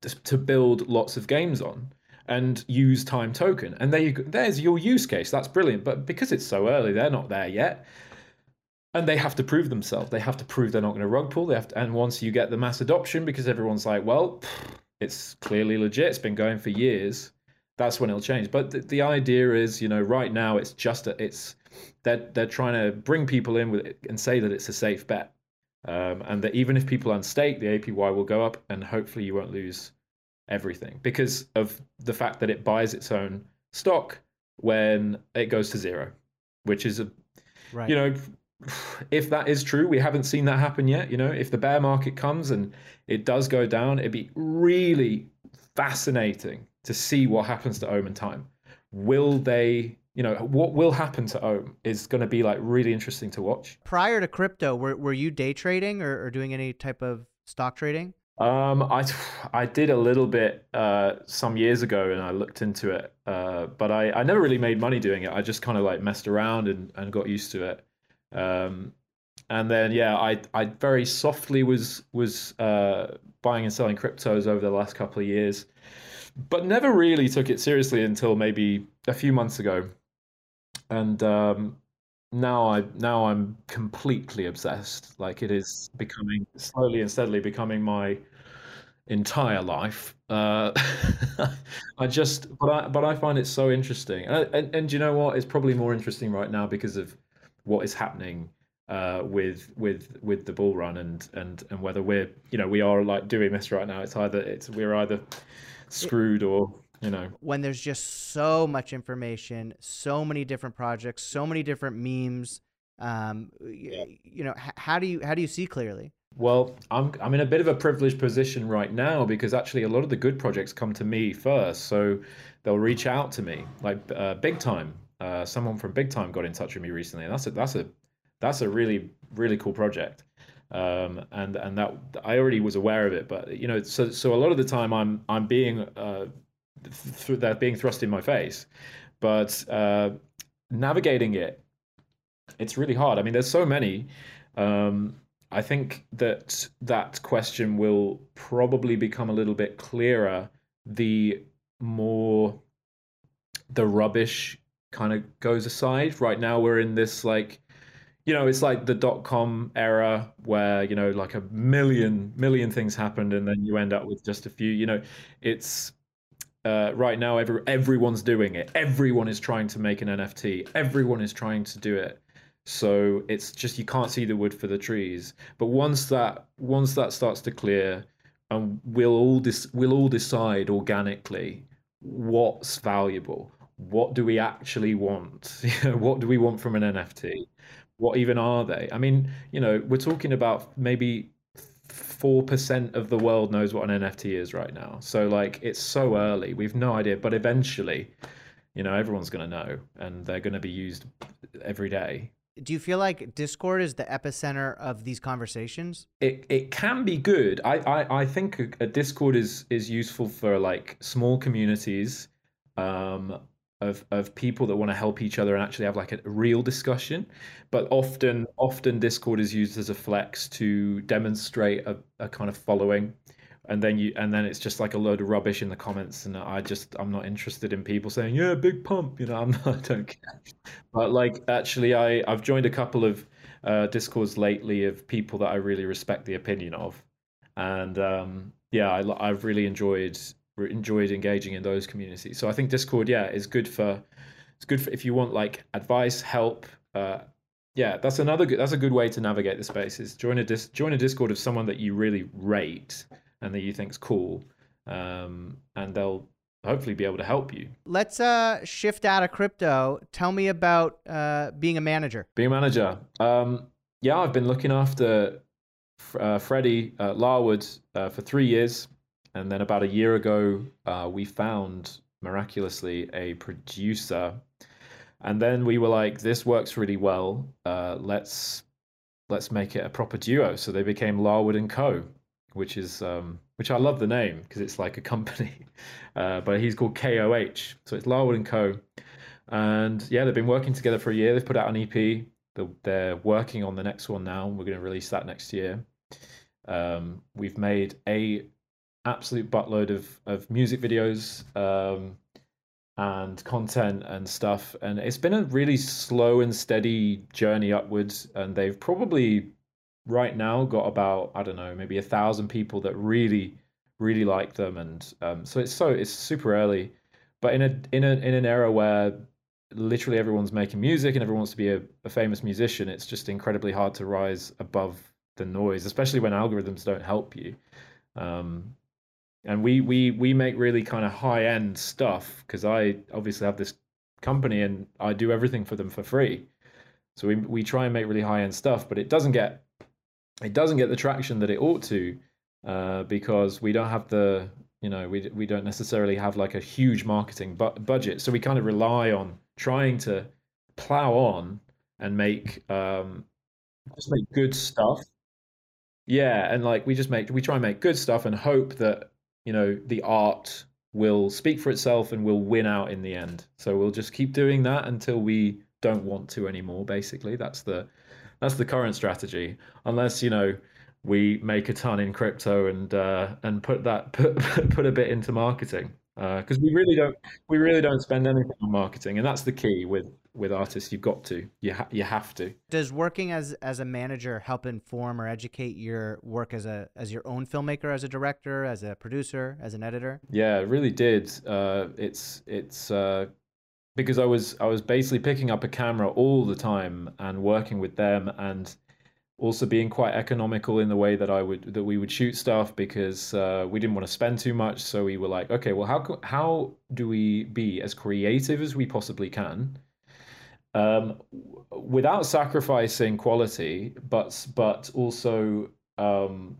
Speaker 1: to build lots of games on and use time token. And there you go. there's your use case. That's brilliant. But because it's so early, they're not there yet. And they have to prove themselves. They have to prove they're not going to rug pull. They have to, and once you get the mass adoption, because everyone's like, well, it's clearly legit. It's been going for years. That's when it'll change. But the, the idea is, you know, right now it's just a, it's they're they're trying to bring people in with it and say that it's a safe bet, um, and that even if people unstake, the APY will go up, and hopefully you won't lose everything because of the fact that it buys its own stock when it goes to zero, which is a, right. you know, if that is true, we haven't seen that happen yet. You know, if the bear market comes and it does go down, it'd be really fascinating to see what happens to Ohm and Time. Will they, you know, what will happen to Ohm is going to be like really interesting to watch.
Speaker 2: Prior to crypto, were, were you day trading or, or doing any type of stock trading?
Speaker 1: Um, I I did a little bit uh, some years ago, and I looked into it, uh, but I, I never really made money doing it. I just kind of like messed around and, and got used to it. Um, and then yeah, I I very softly was was uh, buying and selling cryptos over the last couple of years, but never really took it seriously until maybe a few months ago. And um, now I now I'm completely obsessed. Like it is becoming slowly and steadily becoming my entire life. Uh, (laughs) I just, but I, but I find it so interesting, and, and and you know what? It's probably more interesting right now because of what is happening uh, with with with the bull run and and and whether we're you know we are like doing this right now. It's either it's we're either screwed or you know.
Speaker 2: when there's just so much information so many different projects so many different memes um yeah. you know how do you how do you see clearly?
Speaker 1: Well i'm i'm in a bit of a privileged position right now because actually a lot of the good projects come to me first so they'll reach out to me like uh, big time. Uh, someone from big time got in touch with me recently and that's a that's a that's a really really cool project. Um, and and that I already was aware of it, but you know, so so a lot of the time I'm I'm being uh, th- that being thrust in my face. But uh, navigating it, it's really hard. I mean, there's so many. Um, I think that that question will probably become a little bit clearer the more the rubbish kind of goes aside. Right now, we're in this like you know, it's like the dot com era where, you know, like a million, million things happened and then you end up with just a few, you know, it's uh, right now every, everyone's doing it. Everyone is trying to make an nft everyone is trying to do it. So it's just you can't see the wood for the trees. But once that once that starts to clear and we'll all dis- we'll all decide organically what's valuable. What do we actually want? (laughs) What do we want from an nft what even are they? I mean you know we're talking about maybe 4% of the world knows what an NFT is right now. So like it's so early. We've no idea, but eventually, you know, everyone's going to know and they're going to be used every day.
Speaker 2: Do you feel like Discord is the epicenter of these conversations?
Speaker 1: It it can be good. I I, I think a, a Discord is is useful for like small communities um of of people that want to help each other and actually have like a real discussion. But often often discord is used as a flex to demonstrate a, a kind of following. And then you and then it's just like a load of rubbish in the comments and i just i'm not interested in people saying yeah big pump you know (laughs) i'm not, i don't care. But like actually i i've joined a couple of uh, discords lately of people that I really respect the opinion of, and um, yeah, I, I've really enjoyed enjoyed engaging in those communities. So I think Discord, yeah, is good for it's good for if you want like advice, help. Uh, yeah, that's another good. That's a good way to navigate the space. Is join a dis, join a Discord of someone that you really rate and that you think's cool, um, and they'll hopefully be able to help you.
Speaker 2: Let's uh, shift out of crypto. Tell me about uh, being a manager.
Speaker 1: Being a manager, um, yeah, I've been looking after uh, Freddie uh, Larwood uh, for three years, and then about a year ago, uh, we found miraculously a producer, and then we were like, "This works really well. Uh, let's let's make it a proper duo." So they became Larwood and Koh, which is um, which I love the name because it's like a company, (laughs) uh, but he's called Koh, so it's Larwood and Koh. And yeah, they've been working together for a year. They've put out an EP. They're working on the next one now. We're going to release that next year. Um, we've made a absolute buttload of of music videos um, and content and stuff, and it's been a really slow and steady journey upwards. And they've probably right now got about I don't know maybe a thousand people that really really like them, and um, so it's so it's super early, but in a in a in an era where literally everyone's making music and everyone wants to be a, a famous musician, it's just incredibly hard to rise above the noise, especially when algorithms don't help you. Um, and we we we make really kind of high end stuff because I obviously have this company and I do everything for them for free. So we we try and make really high end stuff, but it doesn't get it doesn't get the traction that it ought to uh, because we don't have the you know we we don't necessarily have like a huge marketing bu- budget. So we kind of rely on trying to plow on and make um, just make good stuff. Yeah, and like we just make we try and make good stuff and hope that you know the art will speak for itself and will win out in the end. So we'll just keep doing that until we don't want to anymore. Basically, that's the that's the current strategy. Unless you know we make a ton in crypto and uh, and put that (laughs) put put a bit into marketing because uh, we really don't we really don't spend anything on marketing, and that's the key with with artists. You've got to you ha- you have to.
Speaker 2: Does working as as a manager help inform or educate your work as a as your own filmmaker, as a director, as a producer, as an editor?
Speaker 1: Yeah, it really did. Uh, it's it's. Uh, because I was I was basically picking up a camera all the time and working with them and also being quite economical in the way that I would that we would shoot stuff because uh, we didn't want to spend too much. So we were like, okay, well, how how do we be as creative as we possibly can, um, without sacrificing quality, but but also um,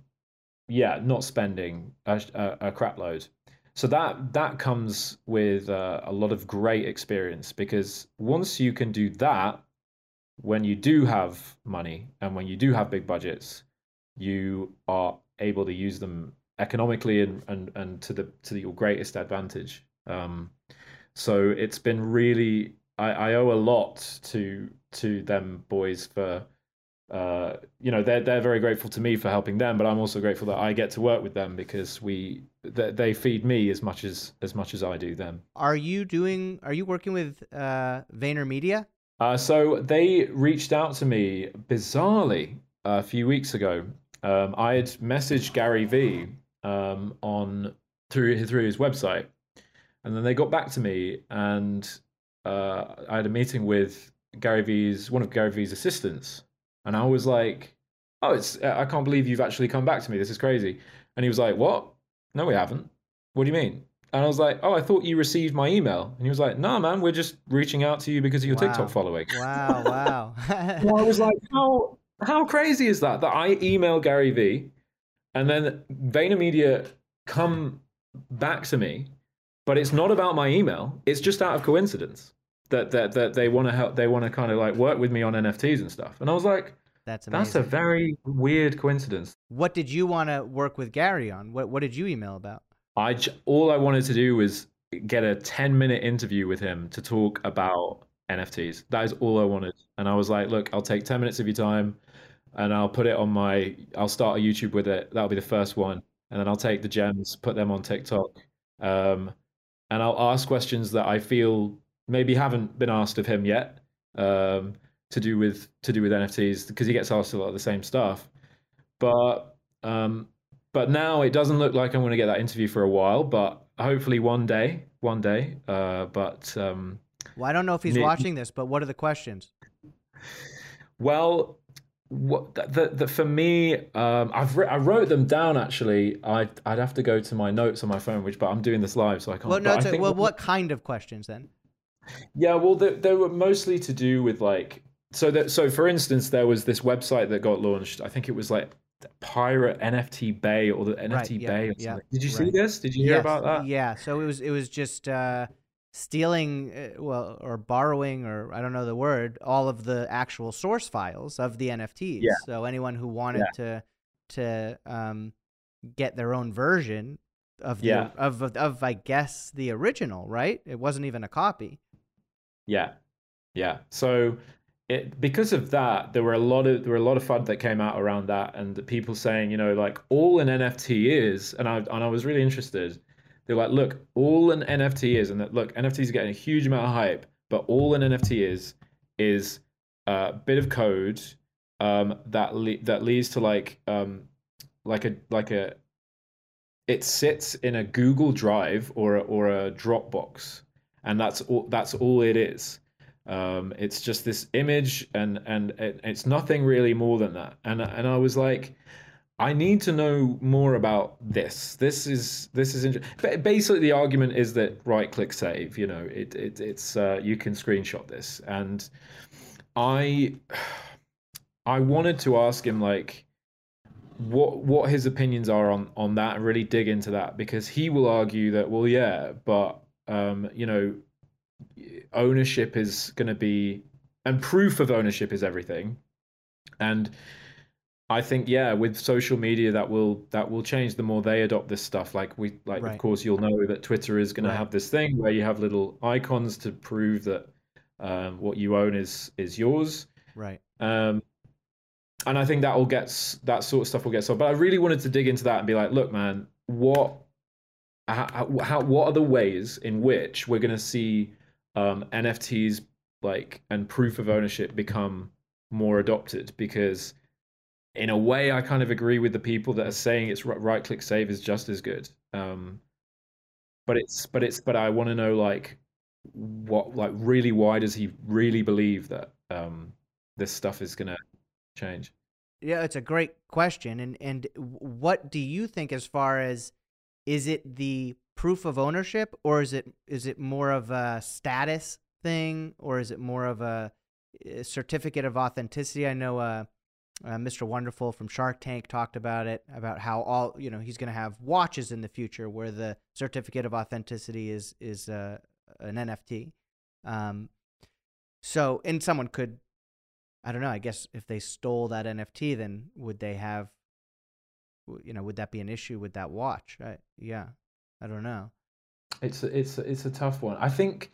Speaker 1: yeah, not spending a, a, a crap load. So that that comes with uh, a lot of great experience because once you can do that when you do have money and when you do have big budgets, you are able to use them economically and and, and to the to your greatest advantage. Um, so it's been really I, I owe a lot to to them boys for uh, you know they're they're very grateful to me for helping them, but I'm also grateful that I get to work with them because we they, they feed me as much as as much as I do them.
Speaker 2: Are you doing? Are you working with uh, VaynerMedia?
Speaker 1: Uh, so they reached out to me bizarrely a few weeks ago. Um, I had messaged Gary Vee um, on through through his website, and then they got back to me, and uh, I had a meeting with Gary Vee's one of Gary Vee's assistants, and I was like, "Oh, it's I can't believe you've actually come back to me. This is crazy." And he was like, "What? No, we haven't. What do you mean?" And I was like, "Oh, I thought you received my email." And he was like, "No, nah, man, we're just reaching out to you because of your wow. TikTok following."
Speaker 2: Wow, (laughs) wow.
Speaker 1: well, I was like, (laughs) "How how crazy is that? That I email Gary Vee, and then VaynerMedia come back to me, but it's not about my email. It's just out of coincidence that that that they want to help. They want to kind of like work with me on NFTs and stuff." And I was like.
Speaker 2: That's
Speaker 1: amazing. That's a very weird coincidence.
Speaker 2: What did you want to work with Gary on? What What did you email about?
Speaker 1: I all I wanted to do was get a 10 minute interview with him to talk about NFTs. That is all I wanted. And I was like, look, I'll take 10 minutes of your time and I'll put it on my I'll start a YouTube with it. That'll be the first one. And then I'll take the gems, put them on TikTok. Um, and I'll ask questions that I feel maybe haven't been asked of him yet. Um, to do with to do with NFTs because he gets asked a lot of the same stuff. But um, but now it doesn't look like I'm going to get that interview for a while. But hopefully one day, one day. Uh, but um,
Speaker 2: well, I don't know if he's watching this, but what are the questions?
Speaker 1: Well, what the, the, for me, um, I've I wrote them down actually. I I'd have to go to my notes on my phone, which but I'm doing this live, so I can't.
Speaker 2: Well, no, a, well, what kind of questions then?
Speaker 1: Yeah, well, they, they were mostly to do with like so that so for instance, there was this website that got launched. I think it was like Pirate NFT Bay or the NFT right, yeah, Bay. Or yeah. Did you right. see this? Did you hear
Speaker 2: yes,
Speaker 1: about that?
Speaker 2: Yeah. So it was it was just. Uh stealing uh, well or borrowing or i don't know the word all of the actual source files of the nfts yeah. so anyone who wanted yeah. to to um, get their own version of the yeah. of, of of i guess the original right it wasn't even a copy
Speaker 1: yeah. Yeah. So it because of that there were a lot of there were a lot of fun that came out around that and people saying you know like all an nft is and i and i was really interested. They're like, look, all an NFT is, and that look, NFTs are getting a huge amount of hype, but all an NFT is is a bit of code um, that le- that leads to like um, like a like a it sits in a Google Drive or a, or a Dropbox, and that's all that's all it is. Um, it's just this image, and and it, it's nothing really more than that. And and I was like, I need to know more about this. This is this is interesting. Basically, the argument is that right-click save. You know, it, it it's uh, you can screenshot this, and I I wanted to ask him like what what his opinions are on on that and really dig into that because he will argue that well yeah but um you know ownership is going to be and proof of ownership is everything and I think yeah, with social media that will that will change the more they adopt this stuff. Like we like right. of course you'll know that Twitter is going right. to have this thing where you have little icons to prove that um, what you own is is yours.
Speaker 2: Right.
Speaker 1: Um, and I think that will get that sort of stuff will get solved. But I really wanted to dig into that and be like, look, man, what how, how what are the ways in which we're going to see um, NFTs like and proof of ownership become more adopted because in a way, I kind of agree with the people that are saying it's right click save is just as good. Um, but it's but it's but I want to know like what like really why does he really believe that um, this stuff is gonna change?
Speaker 2: Yeah, it's a great question. And and what do you think as far as is it the proof of ownership or is it is it more of a status thing or is it more of a, a certificate of authenticity? I know uh uh, Mr. Wonderful from Shark Tank talked about it, about how all you know he's going to have watches in the future where the certificate of authenticity is is uh, an NFT. Um, so, and someone could, I don't know. I guess if they stole that NFT, then would they have, you know, would that be an issue with that watch? I, yeah, I don't know.
Speaker 1: It's a, it's it's a tough one. I think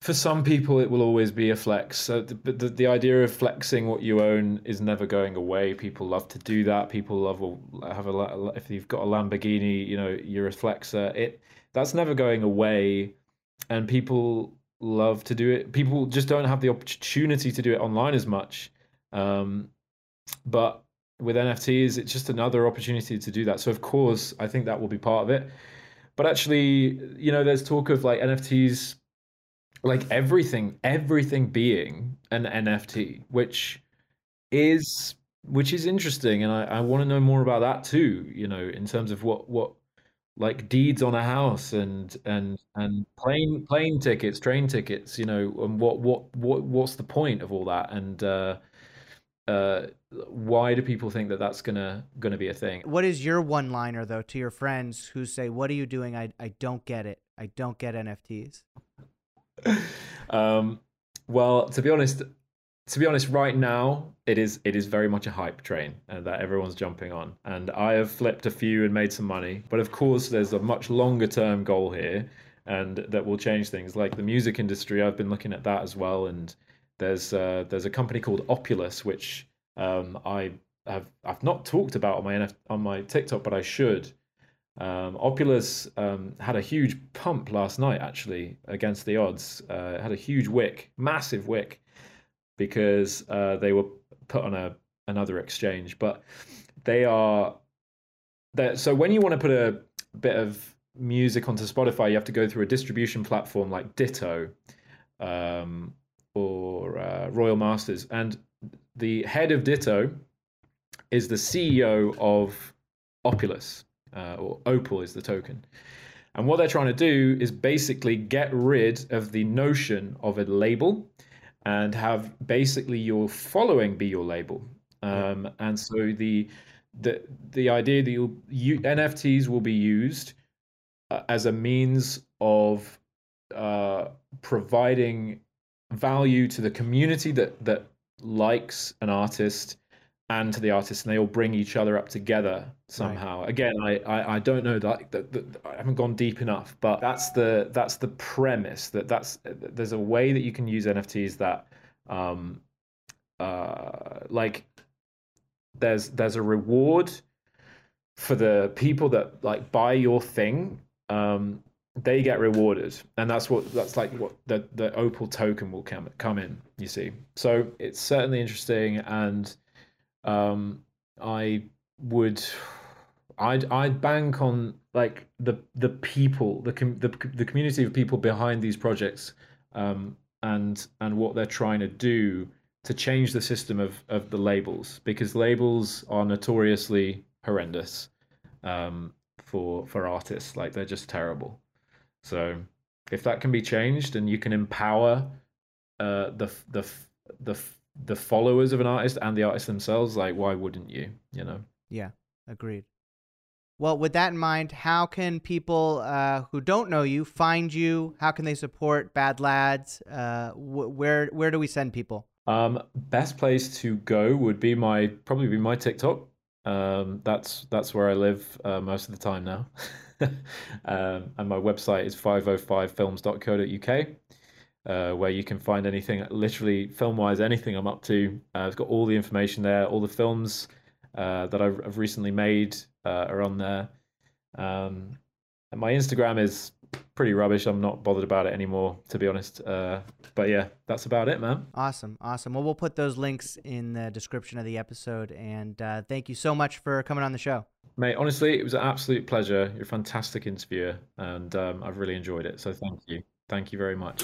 Speaker 1: for some people it will always be a flex. So the, the, the, idea of flexing what you own is never going away. People love to do that. People love have a if you've got a lamborghini you know you're a flexer. It that's never going away. And people love to do it. People just don't have the opportunity to do it online as much. Um, but with nfts it's just another opportunity to do that. So of course i think that will be part of it. But actually you know there's talk of like nfts like everything everything being an nft which is which is interesting. And i, I want to know more about that too you know in terms of what what like deeds on a house and and and plane plane tickets train tickets you know and what what what what's the point of all that? And uh uh why do people think that that's gonna gonna be a thing?
Speaker 2: What is your one liner though to your friends who say what are you doing? I i don't get it. I don't get nfts (laughs)
Speaker 1: um, well, to be honest, to be honest, right now it is it is very much a hype train uh, that everyone's jumping on, and I have flipped a few and made some money. But of course, there's a much longer term goal here, and that will change things. Like the music industry, I've been looking at that as well, and there's uh, there's a company called Opulous, which um, I have I've not talked about on my NF- on my TikTok, but I should. Um, Opulous um, had a huge pump last night, actually, against the odds. Uh, had a huge wick, massive wick. because uh, they were put on a another exchange. But they are that. So when you want to put a bit of music onto Spotify, you have to go through a distribution platform like Ditto um, or uh, Royal Masters, and the head of Ditto is the CEO of Opulous, uh, or OPUL is the token. And what they're trying to do is basically get rid of the notion of a label and have basically your following be your label. Um, and so the the the idea that you, NFTs will be used uh, as a means of uh, providing value to the community that that likes an artist and to the artist, and they all bring each other up together somehow. Right. Again, I, I, I don't know that, that, that, I haven't gone deep enough, but that's the that's the premise that that's there's a way that you can use NFTs that um uh like there's there's a reward for the people that like buy your thing um they get rewarded. And that's what that's like what the the OPUL token will come come in you see. So it's certainly interesting and um i would i'd i'd bank on like the the people the com- the, the community of people behind these projects um and and what they're trying to do to change the system of of the labels because labels are notoriously horrendous um for for artists. Like they're just terrible so if that can be changed and you can empower uh, the the the the followers of an artist and the artist themselves, like why wouldn't you? You know?
Speaker 2: Yeah, agreed. Well, with that in mind, how can people uh, who don't know you find you? How can they support Bad Lads? Uh, wh- where where do we send people?
Speaker 1: Um, best place to go would be my probably be my TikTok. Um, that's that's where I live uh, most of the time now. (laughs) (laughs) um, and my website is 505films.co.uk, uh, where you can find anything, literally film wise, anything I'm up to. Uh, it's got all the information there. All the films uh, that I've, I've, recently made uh, are on there. Um, and my Instagram is pretty rubbish. I'm not bothered about it anymore, to be honest. Uh, but yeah, that's about it, man.
Speaker 2: Awesome, awesome. Well, we'll put those links in the description of the episode. And uh, thank you so much for coming on the show.
Speaker 1: Mate, honestly, it was an absolute pleasure. You're a fantastic interviewer, and um, I've really enjoyed it. So thank you. Thank you very much.